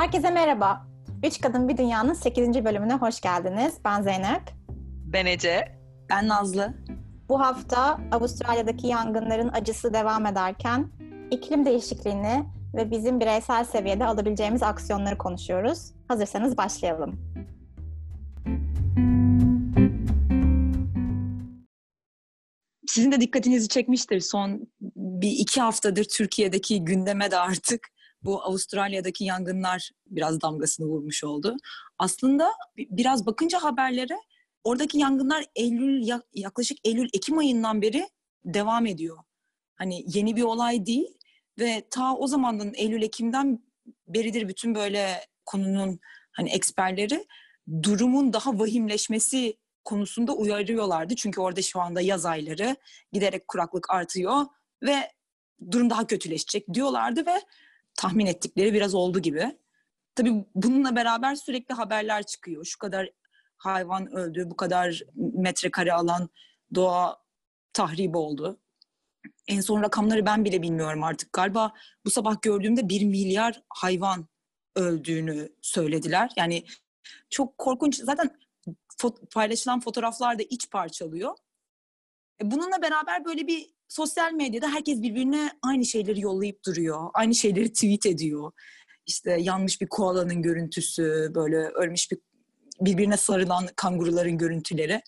Herkese merhaba. Üç Kadın Bir Dünya'nın 8. bölümüne hoş geldiniz. Ben Zeynep. Ben Ece. Ben Nazlı. Bu hafta Avustralya'daki yangınların acısı devam ederken iklim değişikliğini ve bizim bireysel seviyede alabileceğimiz aksiyonları konuşuyoruz. Hazırsanız başlayalım. Sizin de dikkatinizi çekmiştir. Son bir iki haftadır Türkiye'deki gündeme de artık bu Avustralya'daki yangınlar biraz damgasını vurmuş oldu. Aslında biraz bakınca haberlere oradaki yangınlar Eylül yaklaşık Eylül Ekim ayından beri devam ediyor. Hani yeni bir olay değil ve ta o zamandan Eylül Ekim'den beridir bütün böyle konunun hani eksperleri durumun daha vahimleşmesi konusunda uyarıyorlardı. Çünkü orada şu anda yaz ayları giderek kuraklık artıyor ve durum daha kötüleşecek diyorlardı ve tahmin ettikleri biraz oldu gibi. Tabii bununla beraber sürekli haberler çıkıyor. Şu kadar hayvan öldü, bu kadar metrekare alan doğa tahrip oldu. En son rakamları ben bile bilmiyorum artık. Galiba bu sabah gördüğümde bir milyar hayvan öldüğünü söylediler. Yani çok korkunç. Zaten paylaşılan fotoğraflar da iç parçalıyor. E bununla beraber böyle bir sosyal medyada herkes birbirine aynı şeyleri yollayıp duruyor. Aynı şeyleri tweet ediyor. İşte yanmış bir koalanın görüntüsü, böyle ölmüş bir birbirine sarılan kanguruların görüntüleri.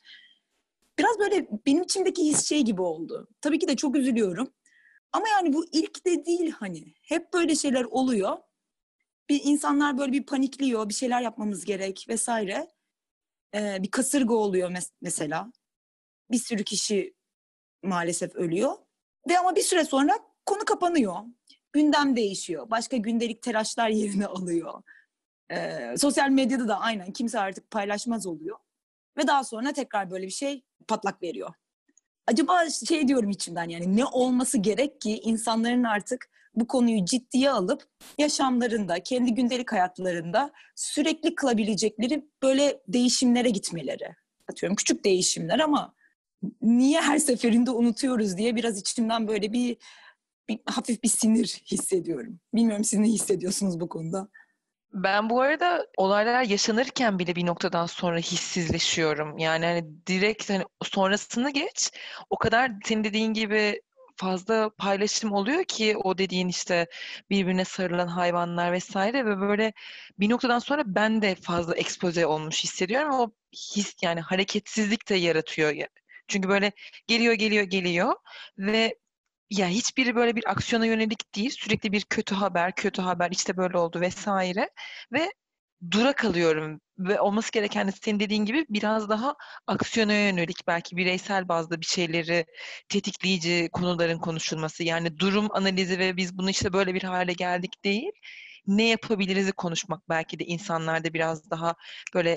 Biraz böyle benim içimdeki his şey gibi oldu. Tabii ki de çok üzülüyorum. Ama yani bu ilk de değil hani. Hep böyle şeyler oluyor. Bir insanlar böyle bir panikliyor, bir şeyler yapmamız gerek vesaire. Ee, bir kasırga oluyor mes- mesela. Bir sürü kişi maalesef ölüyor. Ve ama bir süre sonra konu kapanıyor. Gündem değişiyor. Başka gündelik telaşlar yerini alıyor. Ee, sosyal medyada da aynen kimse artık paylaşmaz oluyor. Ve daha sonra tekrar böyle bir şey patlak veriyor. Acaba şey diyorum içimden yani ne olması gerek ki insanların artık bu konuyu ciddiye alıp yaşamlarında, kendi gündelik hayatlarında sürekli kılabilecekleri böyle değişimlere gitmeleri. Atıyorum küçük değişimler ama niye her seferinde unutuyoruz diye biraz içimden böyle bir, bir hafif bir sinir hissediyorum. Bilmiyorum siz ne hissediyorsunuz bu konuda? Ben bu arada olaylar yaşanırken bile bir noktadan sonra hissizleşiyorum. Yani hani direkt hani sonrasını geç. O kadar senin dediğin gibi fazla paylaşım oluyor ki o dediğin işte birbirine sarılan hayvanlar vesaire ve böyle bir noktadan sonra ben de fazla ekspoze olmuş hissediyorum. O his yani hareketsizlik de yaratıyor. Çünkü böyle geliyor geliyor geliyor ve ya hiçbiri böyle bir aksiyona yönelik değil. Sürekli bir kötü haber, kötü haber işte böyle oldu vesaire ve dura kalıyorum ve olması gereken de senin dediğin gibi biraz daha aksiyona yönelik belki bireysel bazda bir şeyleri tetikleyici konuların konuşulması yani durum analizi ve biz bunu işte böyle bir hale geldik değil ne yapabiliriz'i konuşmak belki de insanlarda biraz daha böyle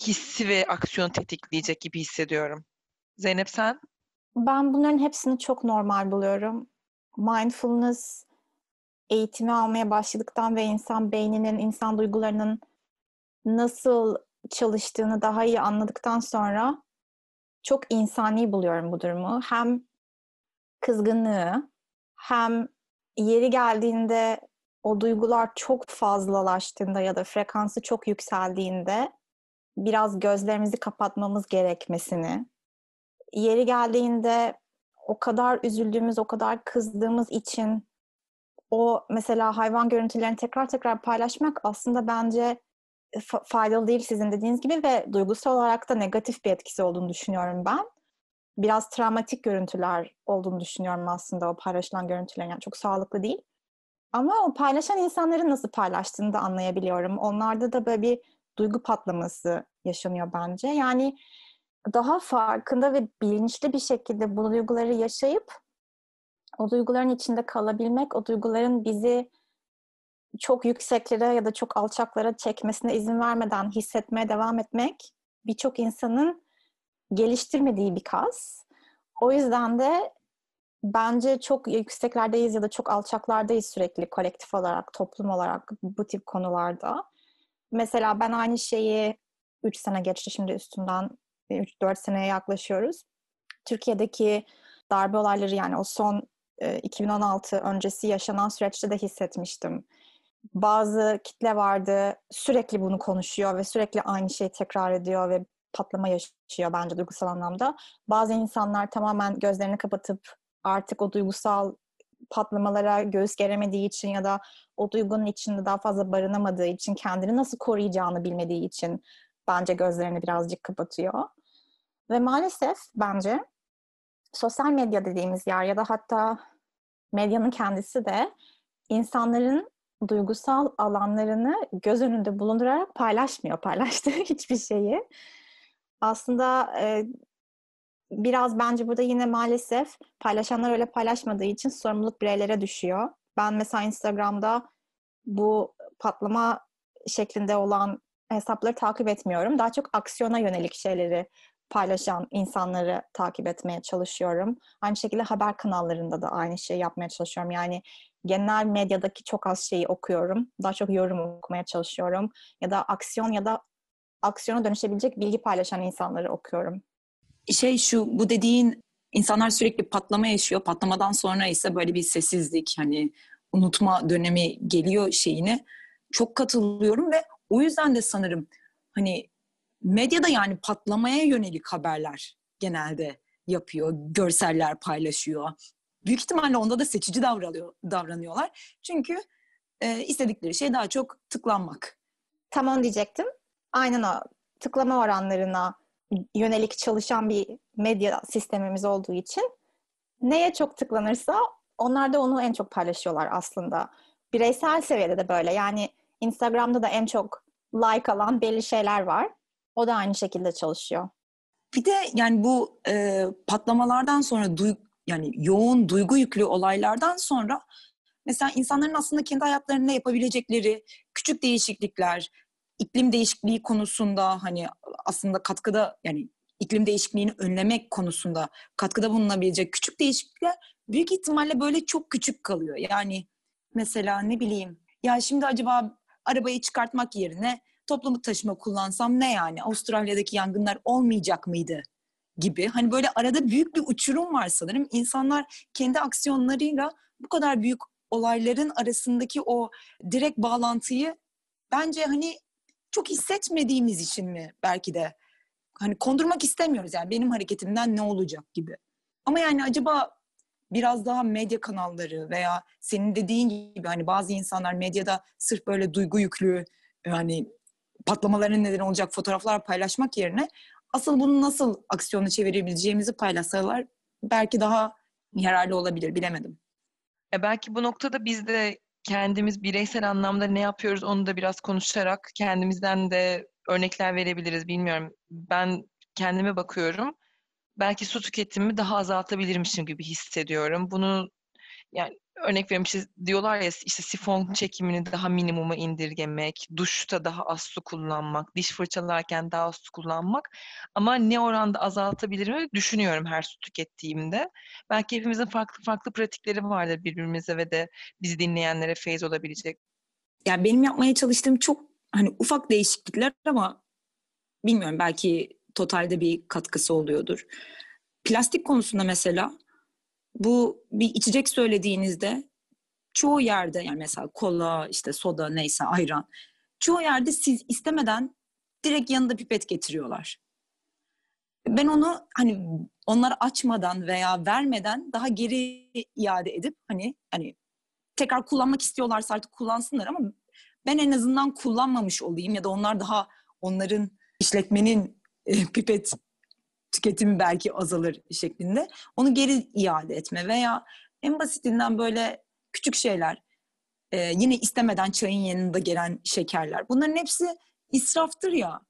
hissi ve aksiyon tetikleyecek gibi hissediyorum. Zeynep sen? Ben bunların hepsini çok normal buluyorum. Mindfulness eğitimi almaya başladıktan ve insan beyninin, insan duygularının nasıl çalıştığını daha iyi anladıktan sonra çok insani buluyorum bu durumu. Hem kızgınlığı hem yeri geldiğinde o duygular çok fazlalaştığında ya da frekansı çok yükseldiğinde biraz gözlerimizi kapatmamız gerekmesini yeri geldiğinde o kadar üzüldüğümüz, o kadar kızdığımız için o mesela hayvan görüntülerini tekrar tekrar paylaşmak aslında bence faydalı değil sizin dediğiniz gibi ve duygusal olarak da negatif bir etkisi olduğunu düşünüyorum ben. Biraz travmatik görüntüler olduğunu düşünüyorum aslında o paylaşılan görüntülerin. Yani çok sağlıklı değil. Ama o paylaşan insanların nasıl paylaştığını da anlayabiliyorum. Onlarda da böyle bir duygu patlaması yaşanıyor bence. Yani daha farkında ve bilinçli bir şekilde bu duyguları yaşayıp o duyguların içinde kalabilmek, o duyguların bizi çok yükseklere ya da çok alçaklara çekmesine izin vermeden hissetmeye devam etmek birçok insanın geliştirmediği bir kas. O yüzden de bence çok yükseklerdeyiz ya da çok alçaklardayız sürekli kolektif olarak, toplum olarak bu tip konularda. Mesela ben aynı şeyi 3 sene geçti şimdi üstünden 3-4 seneye yaklaşıyoruz. Türkiye'deki darbe olayları yani o son 2016 öncesi yaşanan süreçte de hissetmiştim. bazı kitle vardı sürekli bunu konuşuyor ve sürekli aynı şeyi tekrar ediyor ve patlama yaşıyor bence duygusal anlamda. Bazı insanlar tamamen gözlerini kapatıp artık o duygusal patlamalara göğüs geremediği için ya da o duygunun içinde daha fazla barınamadığı için kendini nasıl koruyacağını bilmediği için bence gözlerini birazcık kapatıyor. Ve maalesef bence sosyal medya dediğimiz yer ya da hatta medyanın kendisi de insanların duygusal alanlarını göz önünde bulundurarak paylaşmıyor paylaştığı hiçbir şeyi. Aslında e, biraz bence burada yine maalesef paylaşanlar öyle paylaşmadığı için sorumluluk bireylere düşüyor. Ben mesela Instagram'da bu patlama şeklinde olan hesapları takip etmiyorum. Daha çok aksiyona yönelik şeyleri paylaşan insanları takip etmeye çalışıyorum. Aynı şekilde haber kanallarında da aynı şeyi yapmaya çalışıyorum. Yani genel medyadaki çok az şeyi okuyorum. Daha çok yorum okumaya çalışıyorum. Ya da aksiyon ya da aksiyona dönüşebilecek bilgi paylaşan insanları okuyorum. Şey şu bu dediğin insanlar sürekli patlama yaşıyor. Patlamadan sonra ise böyle bir sessizlik hani unutma dönemi geliyor şeyine. Çok katılıyorum ve o yüzden de sanırım hani medyada yani patlamaya yönelik haberler genelde yapıyor, görseller paylaşıyor. Büyük ihtimalle onda da seçici davranıyor, davranıyorlar. Çünkü e, istedikleri şey daha çok tıklanmak. Tam onu diyecektim. Aynen o. Tıklama oranlarına yönelik çalışan bir medya sistemimiz olduğu için neye çok tıklanırsa onlar da onu en çok paylaşıyorlar aslında. Bireysel seviyede de böyle. Yani Instagram'da da en çok like alan belli şeyler var. O da aynı şekilde çalışıyor. Bir de yani bu e, patlamalardan sonra duy, yani yoğun duygu yüklü olaylardan sonra mesela insanların aslında kendi hayatlarında yapabilecekleri küçük değişiklikler, iklim değişikliği konusunda hani aslında katkıda yani iklim değişikliğini önlemek konusunda katkıda bulunabilecek küçük değişiklikler büyük ihtimalle böyle çok küçük kalıyor. Yani mesela ne bileyim ya şimdi acaba arabayı çıkartmak yerine toplumu taşıma kullansam ne yani? Avustralya'daki yangınlar olmayacak mıydı? gibi. Hani böyle arada büyük bir uçurum var sanırım. İnsanlar kendi aksiyonlarıyla bu kadar büyük olayların arasındaki o direkt bağlantıyı bence hani çok hissetmediğimiz için mi belki de hani kondurmak istemiyoruz yani benim hareketimden ne olacak gibi. Ama yani acaba biraz daha medya kanalları veya senin dediğin gibi hani bazı insanlar medyada sırf böyle duygu yüklü yani patlamaların neden olacak fotoğraflar paylaşmak yerine asıl bunu nasıl aksiyona çevirebileceğimizi paylaşsalar belki daha yararlı olabilir bilemedim. E belki bu noktada biz de kendimiz bireysel anlamda ne yapıyoruz onu da biraz konuşarak kendimizden de örnekler verebiliriz bilmiyorum. Ben kendime bakıyorum. Belki su tüketimimi daha azaltabilirmişim gibi hissediyorum. Bunu yani örnek veriyorum işte diyorlar ya işte sifon çekimini daha minimuma indirgemek, duşta daha az su kullanmak, diş fırçalarken daha az su kullanmak ama ne oranda azaltabilirim düşünüyorum her su tükettiğimde. Belki hepimizin farklı farklı pratikleri vardır birbirimize ve de bizi dinleyenlere feyiz olabilecek. Yani benim yapmaya çalıştığım çok hani ufak değişiklikler ama bilmiyorum belki totalde bir katkısı oluyordur. Plastik konusunda mesela bu bir içecek söylediğinizde çoğu yerde yani mesela kola, işte soda neyse ayran çoğu yerde siz istemeden direkt yanında pipet getiriyorlar. Ben onu hani onları açmadan veya vermeden daha geri iade edip hani hani tekrar kullanmak istiyorlarsa artık kullansınlar ama ben en azından kullanmamış olayım ya da onlar daha onların işletmenin e, pipet tüketimi belki azalır şeklinde onu geri iade etme veya en basitinden böyle küçük şeyler e, yine istemeden çayın yanında gelen şekerler bunların hepsi israftır ya.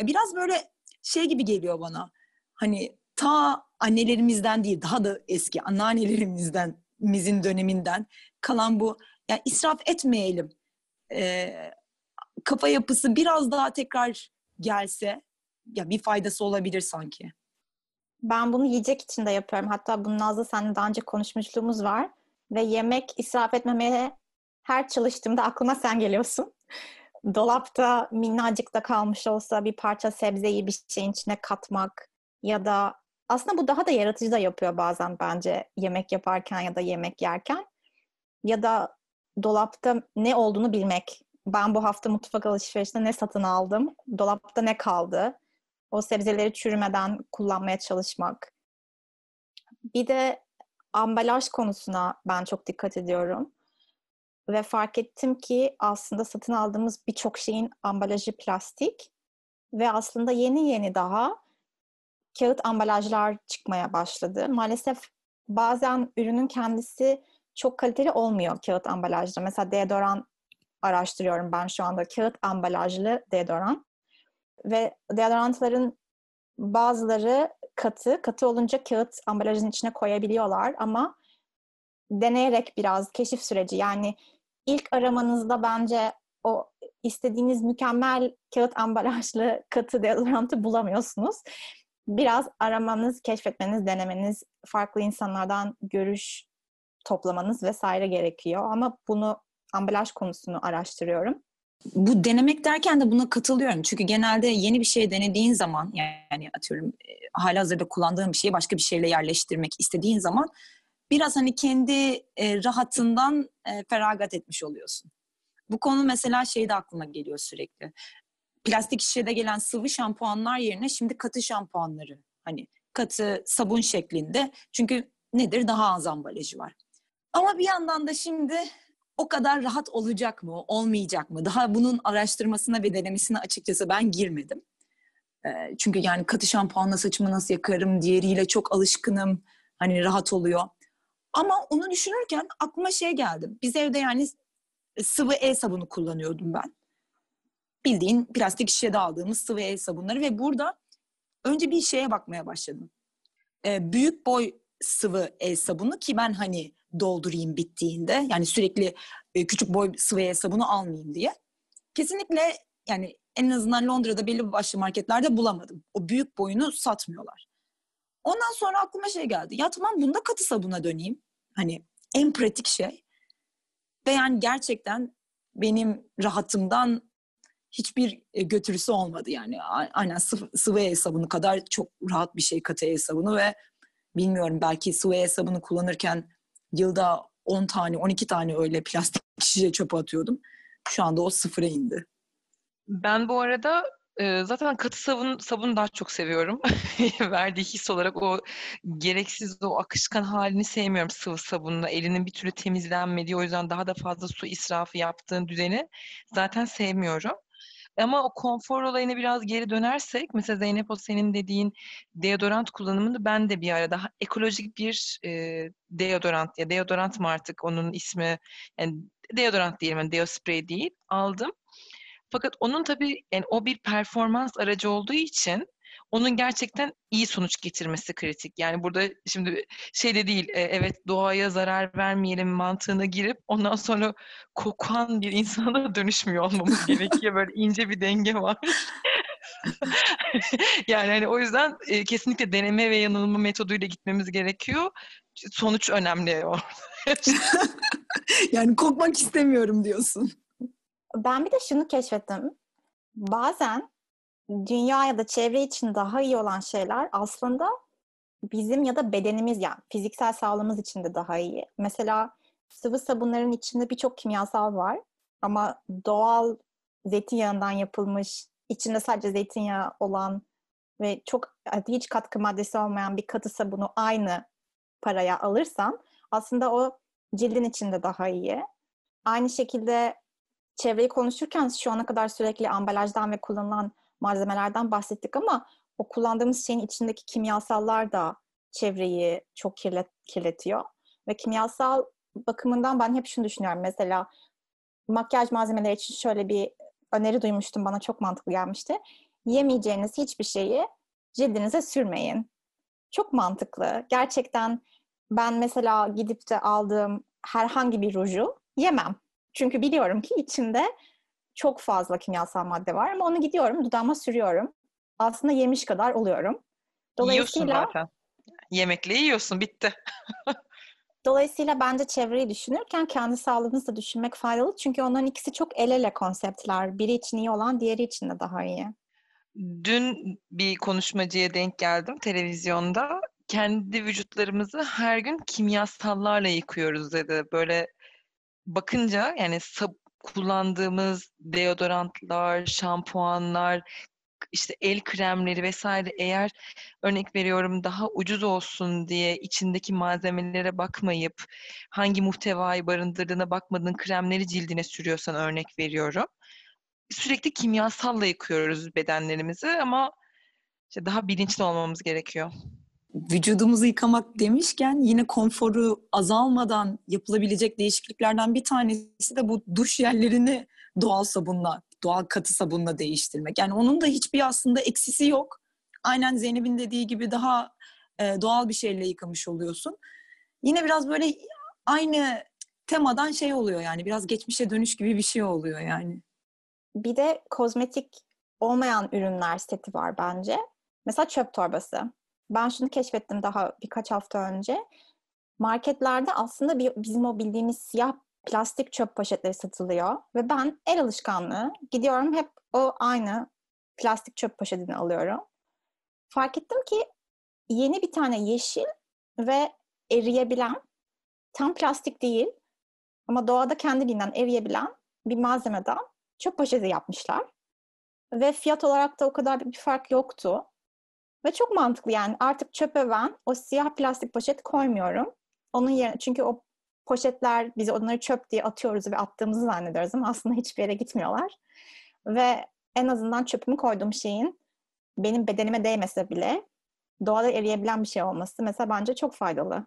E, biraz böyle şey gibi geliyor bana hani ta annelerimizden değil daha da eski anneannelerimizden mizin döneminden kalan bu yani israf etmeyelim e, kafa yapısı biraz daha tekrar gelse ya bir faydası olabilir sanki. Ben bunu yiyecek için de yapıyorum. Hatta bunun Nazlı seninle daha önce konuşmuşluğumuz var. Ve yemek israf etmemeye her çalıştığımda aklıma sen geliyorsun. Dolapta minnacık da kalmış olsa bir parça sebzeyi bir şeyin içine katmak ya da aslında bu daha da yaratıcı da yapıyor bazen bence yemek yaparken ya da yemek yerken. Ya da dolapta ne olduğunu bilmek. Ben bu hafta mutfak alışverişinde ne satın aldım? Dolapta ne kaldı? O sebzeleri çürümeden kullanmaya çalışmak. Bir de ambalaj konusuna ben çok dikkat ediyorum. Ve fark ettim ki aslında satın aldığımız birçok şeyin ambalajı plastik ve aslında yeni yeni daha kağıt ambalajlar çıkmaya başladı. Maalesef bazen ürünün kendisi çok kaliteli olmuyor kağıt ambalajda. Mesela deodoran araştırıyorum ben şu anda. Kağıt ambalajlı deodoran. Ve deodorantların bazıları katı. Katı olunca kağıt ambalajın içine koyabiliyorlar ama deneyerek biraz keşif süreci yani ilk aramanızda bence o istediğiniz mükemmel kağıt ambalajlı katı deodorantı bulamıyorsunuz. Biraz aramanız, keşfetmeniz, denemeniz, farklı insanlardan görüş toplamanız vesaire gerekiyor. Ama bunu ambalaj konusunu araştırıyorum. Bu denemek derken de buna katılıyorum. Çünkü genelde yeni bir şey denediğin zaman yani atıyorum e, hala hazırda kullandığın bir şeyi başka bir şeyle yerleştirmek istediğin zaman biraz hani kendi e, rahatından e, feragat etmiş oluyorsun. Bu konu mesela şey de aklıma geliyor sürekli. Plastik şişede gelen sıvı şampuanlar yerine şimdi katı şampuanları hani katı sabun şeklinde. Çünkü nedir? Daha az ambalajı var. Ama bir yandan da şimdi o kadar rahat olacak mı, olmayacak mı? Daha bunun araştırmasına ve denemesine açıkçası ben girmedim. Çünkü yani katı şampuanla saçımı nasıl yakarım, diğeriyle çok alışkınım. Hani rahat oluyor. Ama onu düşünürken aklıma şey geldi. Biz evde yani sıvı el sabunu kullanıyordum ben. Bildiğin plastik şişede aldığımız sıvı el sabunları ve burada önce bir şeye bakmaya başladım. büyük boy sıvı el sabunu ki ben hani doldurayım bittiğinde. Yani sürekli e, küçük boy sıvı hesabını almayayım diye. Kesinlikle yani en azından Londra'da belli başlı marketlerde bulamadım. O büyük boyunu satmıyorlar. Ondan sonra aklıma şey geldi. Ya tamam bunda katı sabuna döneyim. Hani en pratik şey. Ve yani gerçekten benim rahatımdan hiçbir e, götürüsü olmadı yani. Aynen sıvı hesabını kadar çok rahat bir şey katı hesabını ve bilmiyorum belki sıvı hesabını kullanırken yılda 10 tane, 12 tane öyle plastik şişe çöpe atıyordum. Şu anda o sıfıra indi. Ben bu arada e, zaten katı sabun sabunu daha çok seviyorum. Verdiği his olarak o gereksiz o akışkan halini sevmiyorum sıvı sabunla. Elinin bir türlü temizlenmediği o yüzden daha da fazla su israfı yaptığın düzeni zaten sevmiyorum. Ama o konfor olayına biraz geri dönersek, mesela Zeynep o senin dediğin deodorant kullanımını ben de bir ara daha ekolojik bir e, deodorant ya deodorant mı artık onun ismi yani deodorant diyelim yani deospray değil aldım. Fakat onun tabii yani o bir performans aracı olduğu için onun gerçekten iyi sonuç getirmesi kritik. Yani burada şimdi şey de değil, e, evet doğaya zarar vermeyelim mantığına girip ondan sonra kokan bir insana da dönüşmüyor olmamız gerekiyor. Böyle ince bir denge var. yani hani o yüzden e, kesinlikle deneme ve yanılma metoduyla gitmemiz gerekiyor. Sonuç önemli yani kokmak istemiyorum diyorsun. Ben bir de şunu keşfettim. Bazen dünya ya da çevre için daha iyi olan şeyler aslında bizim ya da bedenimiz yani fiziksel sağlığımız için de daha iyi. Mesela sıvı sabunların içinde birçok kimyasal var ama doğal zeytinyağından yapılmış, içinde sadece zeytinyağı olan ve çok hiç katkı maddesi olmayan bir katı sabunu aynı paraya alırsan aslında o cildin içinde daha iyi. Aynı şekilde çevreyi konuşurken şu ana kadar sürekli ambalajdan ve kullanılan malzemelerden bahsettik ama o kullandığımız şeyin içindeki kimyasallar da çevreyi çok kirlet, kirletiyor. Ve kimyasal bakımından ben hep şunu düşünüyorum. Mesela makyaj malzemeleri için şöyle bir öneri duymuştum. Bana çok mantıklı gelmişti. Yemeyeceğiniz hiçbir şeyi cildinize sürmeyin. Çok mantıklı. Gerçekten ben mesela gidip de aldığım herhangi bir ruju yemem. Çünkü biliyorum ki içinde çok fazla kimyasal madde var ama onu gidiyorum dudağıma sürüyorum. Aslında yemiş kadar oluyorum. Dolayısıyla yiyorsun zaten. Yemekle yiyorsun bitti. Dolayısıyla bence çevreyi düşünürken kendi sağlığımızı da düşünmek faydalı. Çünkü onların ikisi çok el ele konseptler. Biri için iyi olan diğeri için de daha iyi. Dün bir konuşmacıya denk geldim televizyonda. Kendi vücutlarımızı her gün kimyasallarla yıkıyoruz dedi. Böyle bakınca yani sab- kullandığımız deodorantlar, şampuanlar, işte el kremleri vesaire eğer örnek veriyorum daha ucuz olsun diye içindeki malzemelere bakmayıp hangi muhtevayı barındırdığına bakmadığın kremleri cildine sürüyorsan örnek veriyorum. Sürekli kimyasalla yıkıyoruz bedenlerimizi ama işte daha bilinçli olmamız gerekiyor. Vücudumuzu yıkamak demişken yine konforu azalmadan yapılabilecek değişikliklerden bir tanesi de bu duş yerlerini doğal sabunla, doğal katı sabunla değiştirmek. Yani onun da hiçbir aslında eksisi yok. Aynen Zeynep'in dediği gibi daha e, doğal bir şeyle yıkamış oluyorsun. Yine biraz böyle aynı temadan şey oluyor yani biraz geçmişe dönüş gibi bir şey oluyor yani. Bir de kozmetik olmayan ürünler seti var bence. Mesela çöp torbası. Ben şunu keşfettim daha birkaç hafta önce. Marketlerde aslında bir, bizim o bildiğimiz siyah plastik çöp poşetleri satılıyor. Ve ben el alışkanlığı gidiyorum hep o aynı plastik çöp poşetini alıyorum. Fark ettim ki yeni bir tane yeşil ve eriyebilen, tam plastik değil ama doğada kendiliğinden eriyebilen bir malzemeden çöp poşeti yapmışlar. Ve fiyat olarak da o kadar bir fark yoktu. Ve çok mantıklı yani artık çöpe ben o siyah plastik poşet koymuyorum. Onun yerine çünkü o poşetler biz onları çöp diye atıyoruz ve attığımızı zannediyoruz ama aslında hiçbir yere gitmiyorlar. Ve en azından çöpümü koyduğum şeyin benim bedenime değmese bile doğada eriyebilen bir şey olması mesela bence çok faydalı.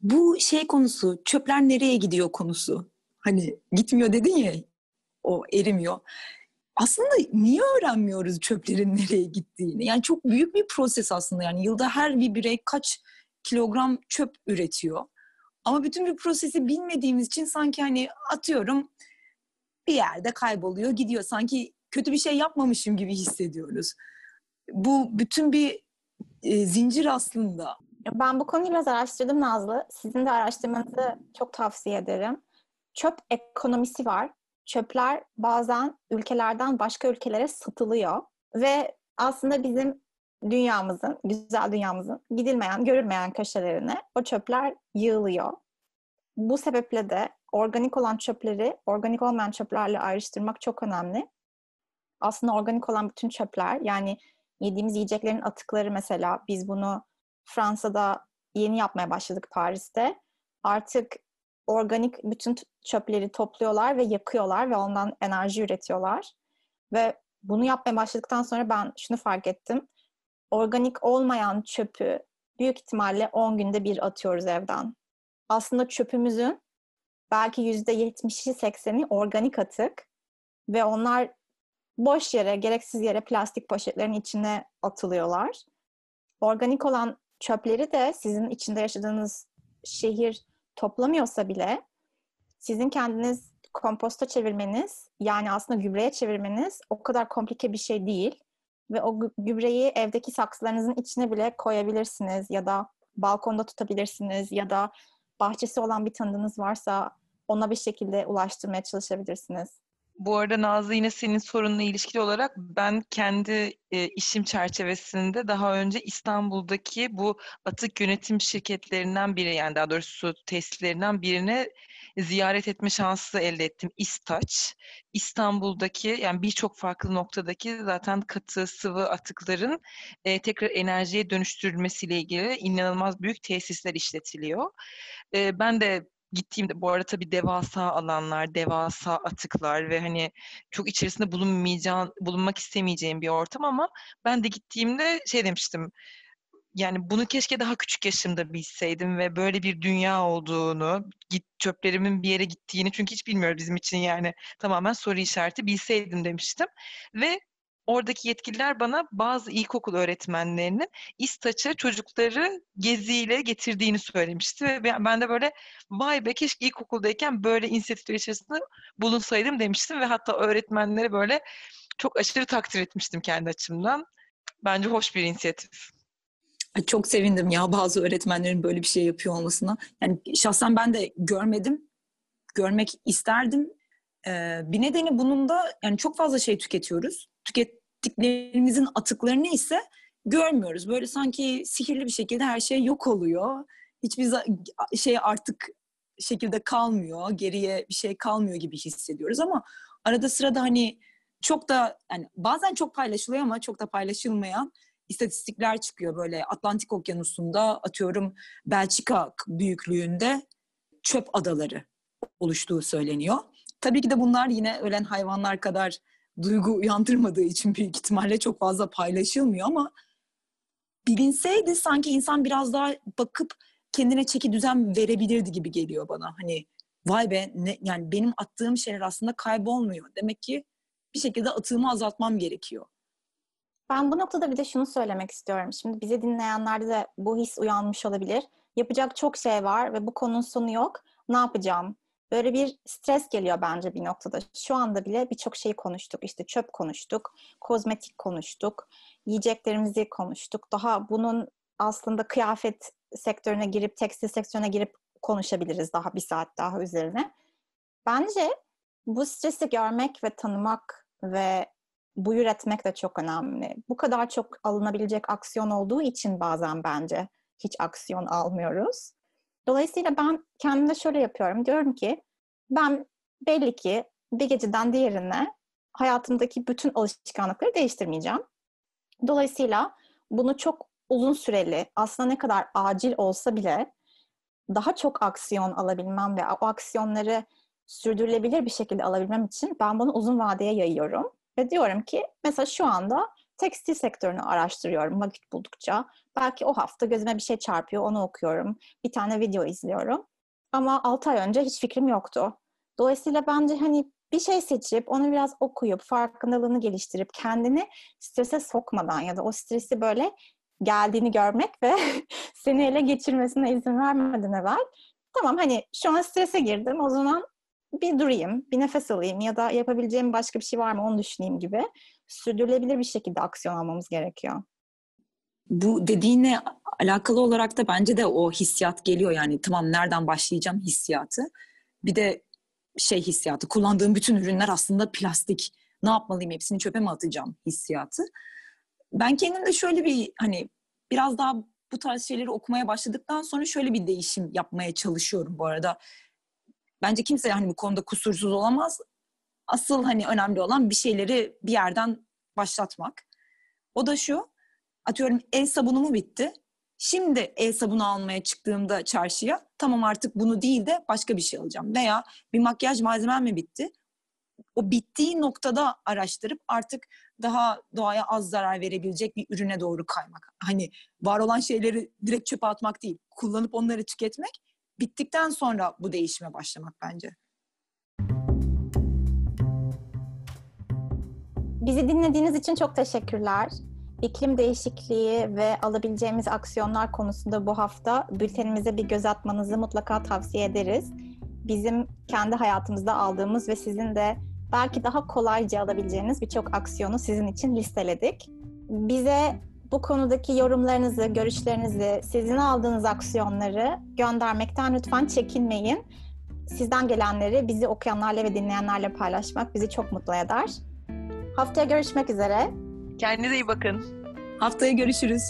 Bu şey konusu, çöpler nereye gidiyor konusu. Hani gitmiyor dedin ya, o erimiyor. Aslında niye öğrenmiyoruz çöplerin nereye gittiğini? Yani çok büyük bir proses aslında. Yani yılda her bir birey kaç kilogram çöp üretiyor. Ama bütün bir prosesi bilmediğimiz için sanki hani atıyorum bir yerde kayboluyor, gidiyor. Sanki kötü bir şey yapmamışım gibi hissediyoruz. Bu bütün bir e, zincir aslında. Ben bu konuyu biraz araştırdım Nazlı. Sizin de araştırmanızı çok tavsiye ederim. Çöp ekonomisi var. Çöpler bazen ülkelerden başka ülkelere satılıyor ve aslında bizim dünyamızın, güzel dünyamızın gidilmeyen, görülmeyen köşelerine o çöpler yığılıyor. Bu sebeple de organik olan çöpleri organik olmayan çöplerle ayrıştırmak çok önemli. Aslında organik olan bütün çöpler yani yediğimiz yiyeceklerin atıkları mesela biz bunu Fransa'da yeni yapmaya başladık Paris'te. Artık organik bütün çöpleri topluyorlar ve yakıyorlar ve ondan enerji üretiyorlar. Ve bunu yapmaya başladıktan sonra ben şunu fark ettim. Organik olmayan çöpü büyük ihtimalle 10 günde bir atıyoruz evden. Aslında çöpümüzün belki %70'i 80'i organik atık ve onlar boş yere, gereksiz yere plastik poşetlerin içine atılıyorlar. Organik olan çöpleri de sizin içinde yaşadığınız şehir toplamıyorsa bile sizin kendiniz komposta çevirmeniz yani aslında gübreye çevirmeniz o kadar komplike bir şey değil. Ve o gübreyi evdeki saksılarınızın içine bile koyabilirsiniz ya da balkonda tutabilirsiniz ya da bahçesi olan bir tanıdığınız varsa ona bir şekilde ulaştırmaya çalışabilirsiniz. Bu arada Nazlı yine senin sorunla ilişkili olarak ben kendi e, işim çerçevesinde daha önce İstanbul'daki bu atık yönetim şirketlerinden biri yani daha doğrusu tesislerinden birine ziyaret etme şansı elde ettim. İstaç. İstanbul'daki yani birçok farklı noktadaki zaten katı sıvı atıkların e, tekrar enerjiye dönüştürülmesiyle ilgili inanılmaz büyük tesisler işletiliyor. E, ben de gittiğimde bu arada tabii devasa alanlar, devasa atıklar ve hani çok içerisinde bulunmayacağın, bulunmak istemeyeceğim bir ortam ama ben de gittiğimde şey demiştim. Yani bunu keşke daha küçük yaşımda bilseydim ve böyle bir dünya olduğunu, git çöplerimin bir yere gittiğini çünkü hiç bilmiyorum bizim için yani tamamen soru işareti bilseydim demiştim. Ve oradaki yetkililer bana bazı ilkokul öğretmenlerinin İstaç'a çocukları geziyle getirdiğini söylemişti. Ve ben de böyle vay be keşke ilkokuldayken böyle inisiyatifler içerisinde bulunsaydım demiştim. Ve hatta öğretmenlere böyle çok aşırı takdir etmiştim kendi açımdan. Bence hoş bir inisiyatif. Çok sevindim ya bazı öğretmenlerin böyle bir şey yapıyor olmasına. Yani şahsen ben de görmedim. Görmek isterdim. Ee, bir nedeni bunun da yani çok fazla şey tüketiyoruz tükettiklerimizin atıklarını ise görmüyoruz. Böyle sanki sihirli bir şekilde her şey yok oluyor. Hiçbir şey artık şekilde kalmıyor. Geriye bir şey kalmıyor gibi hissediyoruz ama arada sırada hani çok da yani bazen çok paylaşılıyor ama çok da paylaşılmayan istatistikler çıkıyor böyle Atlantik Okyanusu'nda atıyorum Belçika büyüklüğünde çöp adaları oluştuğu söyleniyor. Tabii ki de bunlar yine ölen hayvanlar kadar duygu uyandırmadığı için büyük ihtimalle çok fazla paylaşılmıyor ama bilinseydi sanki insan biraz daha bakıp kendine çeki düzen verebilirdi gibi geliyor bana. Hani vay be ne, yani benim attığım şeyler aslında kaybolmuyor. Demek ki bir şekilde atığımı azaltmam gerekiyor. Ben bu noktada bir de şunu söylemek istiyorum. Şimdi bizi dinleyenlerde de bu his uyanmış olabilir. Yapacak çok şey var ve bu konunun sonu yok. Ne yapacağım? Böyle bir stres geliyor bence bir noktada. Şu anda bile birçok şeyi konuştuk. İşte çöp konuştuk, kozmetik konuştuk, yiyeceklerimizi konuştuk. Daha bunun aslında kıyafet sektörüne girip, tekstil sektörüne girip konuşabiliriz daha bir saat daha üzerine. Bence bu stresi görmek ve tanımak ve buyur etmek de çok önemli. Bu kadar çok alınabilecek aksiyon olduğu için bazen bence hiç aksiyon almıyoruz. Dolayısıyla ben kendimde şöyle yapıyorum. Diyorum ki ben belli ki bir geceden diğerine hayatımdaki bütün alışkanlıkları değiştirmeyeceğim. Dolayısıyla bunu çok uzun süreli, aslında ne kadar acil olsa bile daha çok aksiyon alabilmem ve o aksiyonları sürdürülebilir bir şekilde alabilmem için ben bunu uzun vadeye yayıyorum. Ve diyorum ki mesela şu anda tekstil sektörünü araştırıyorum vakit buldukça. Belki o hafta gözüme bir şey çarpıyor, onu okuyorum. Bir tane video izliyorum. Ama 6 ay önce hiç fikrim yoktu. Dolayısıyla bence hani bir şey seçip onu biraz okuyup farkındalığını geliştirip kendini strese sokmadan ya da o stresi böyle geldiğini görmek ve seni ele geçirmesine izin vermeden evvel tamam hani şu an strese girdim o zaman bir durayım, bir nefes alayım ya da yapabileceğim başka bir şey var mı onu düşüneyim gibi sürdürülebilir bir şekilde aksiyon almamız gerekiyor. Bu dediğine alakalı olarak da bence de o hissiyat geliyor yani tamam nereden başlayacağım hissiyatı. Bir de şey hissiyatı kullandığım bütün ürünler aslında plastik. Ne yapmalıyım hepsini çöpe mi atacağım hissiyatı. Ben kendimde şöyle bir hani biraz daha bu tarz şeyleri okumaya başladıktan sonra şöyle bir değişim yapmaya çalışıyorum bu arada. Bence kimse hani bu konuda kusursuz olamaz. Asıl hani önemli olan bir şeyleri bir yerden başlatmak. O da şu. Atıyorum el sabunumu bitti. Şimdi el sabunu almaya çıktığımda çarşıya tamam artık bunu değil de başka bir şey alacağım. Veya bir makyaj malzemem mi bitti? O bittiği noktada araştırıp artık daha doğaya az zarar verebilecek bir ürüne doğru kaymak. Hani var olan şeyleri direkt çöpe atmak değil. Kullanıp onları tüketmek bittikten sonra bu değişime başlamak bence. Bizi dinlediğiniz için çok teşekkürler. İklim değişikliği ve alabileceğimiz aksiyonlar konusunda bu hafta bültenimize bir göz atmanızı mutlaka tavsiye ederiz. Bizim kendi hayatımızda aldığımız ve sizin de belki daha kolayca alabileceğiniz birçok aksiyonu sizin için listeledik. Bize bu konudaki yorumlarınızı, görüşlerinizi, sizin aldığınız aksiyonları göndermekten lütfen çekinmeyin. Sizden gelenleri bizi okuyanlarla ve dinleyenlerle paylaşmak bizi çok mutlu eder. Haftaya görüşmek üzere. Kendinize iyi bakın. Haftaya görüşürüz.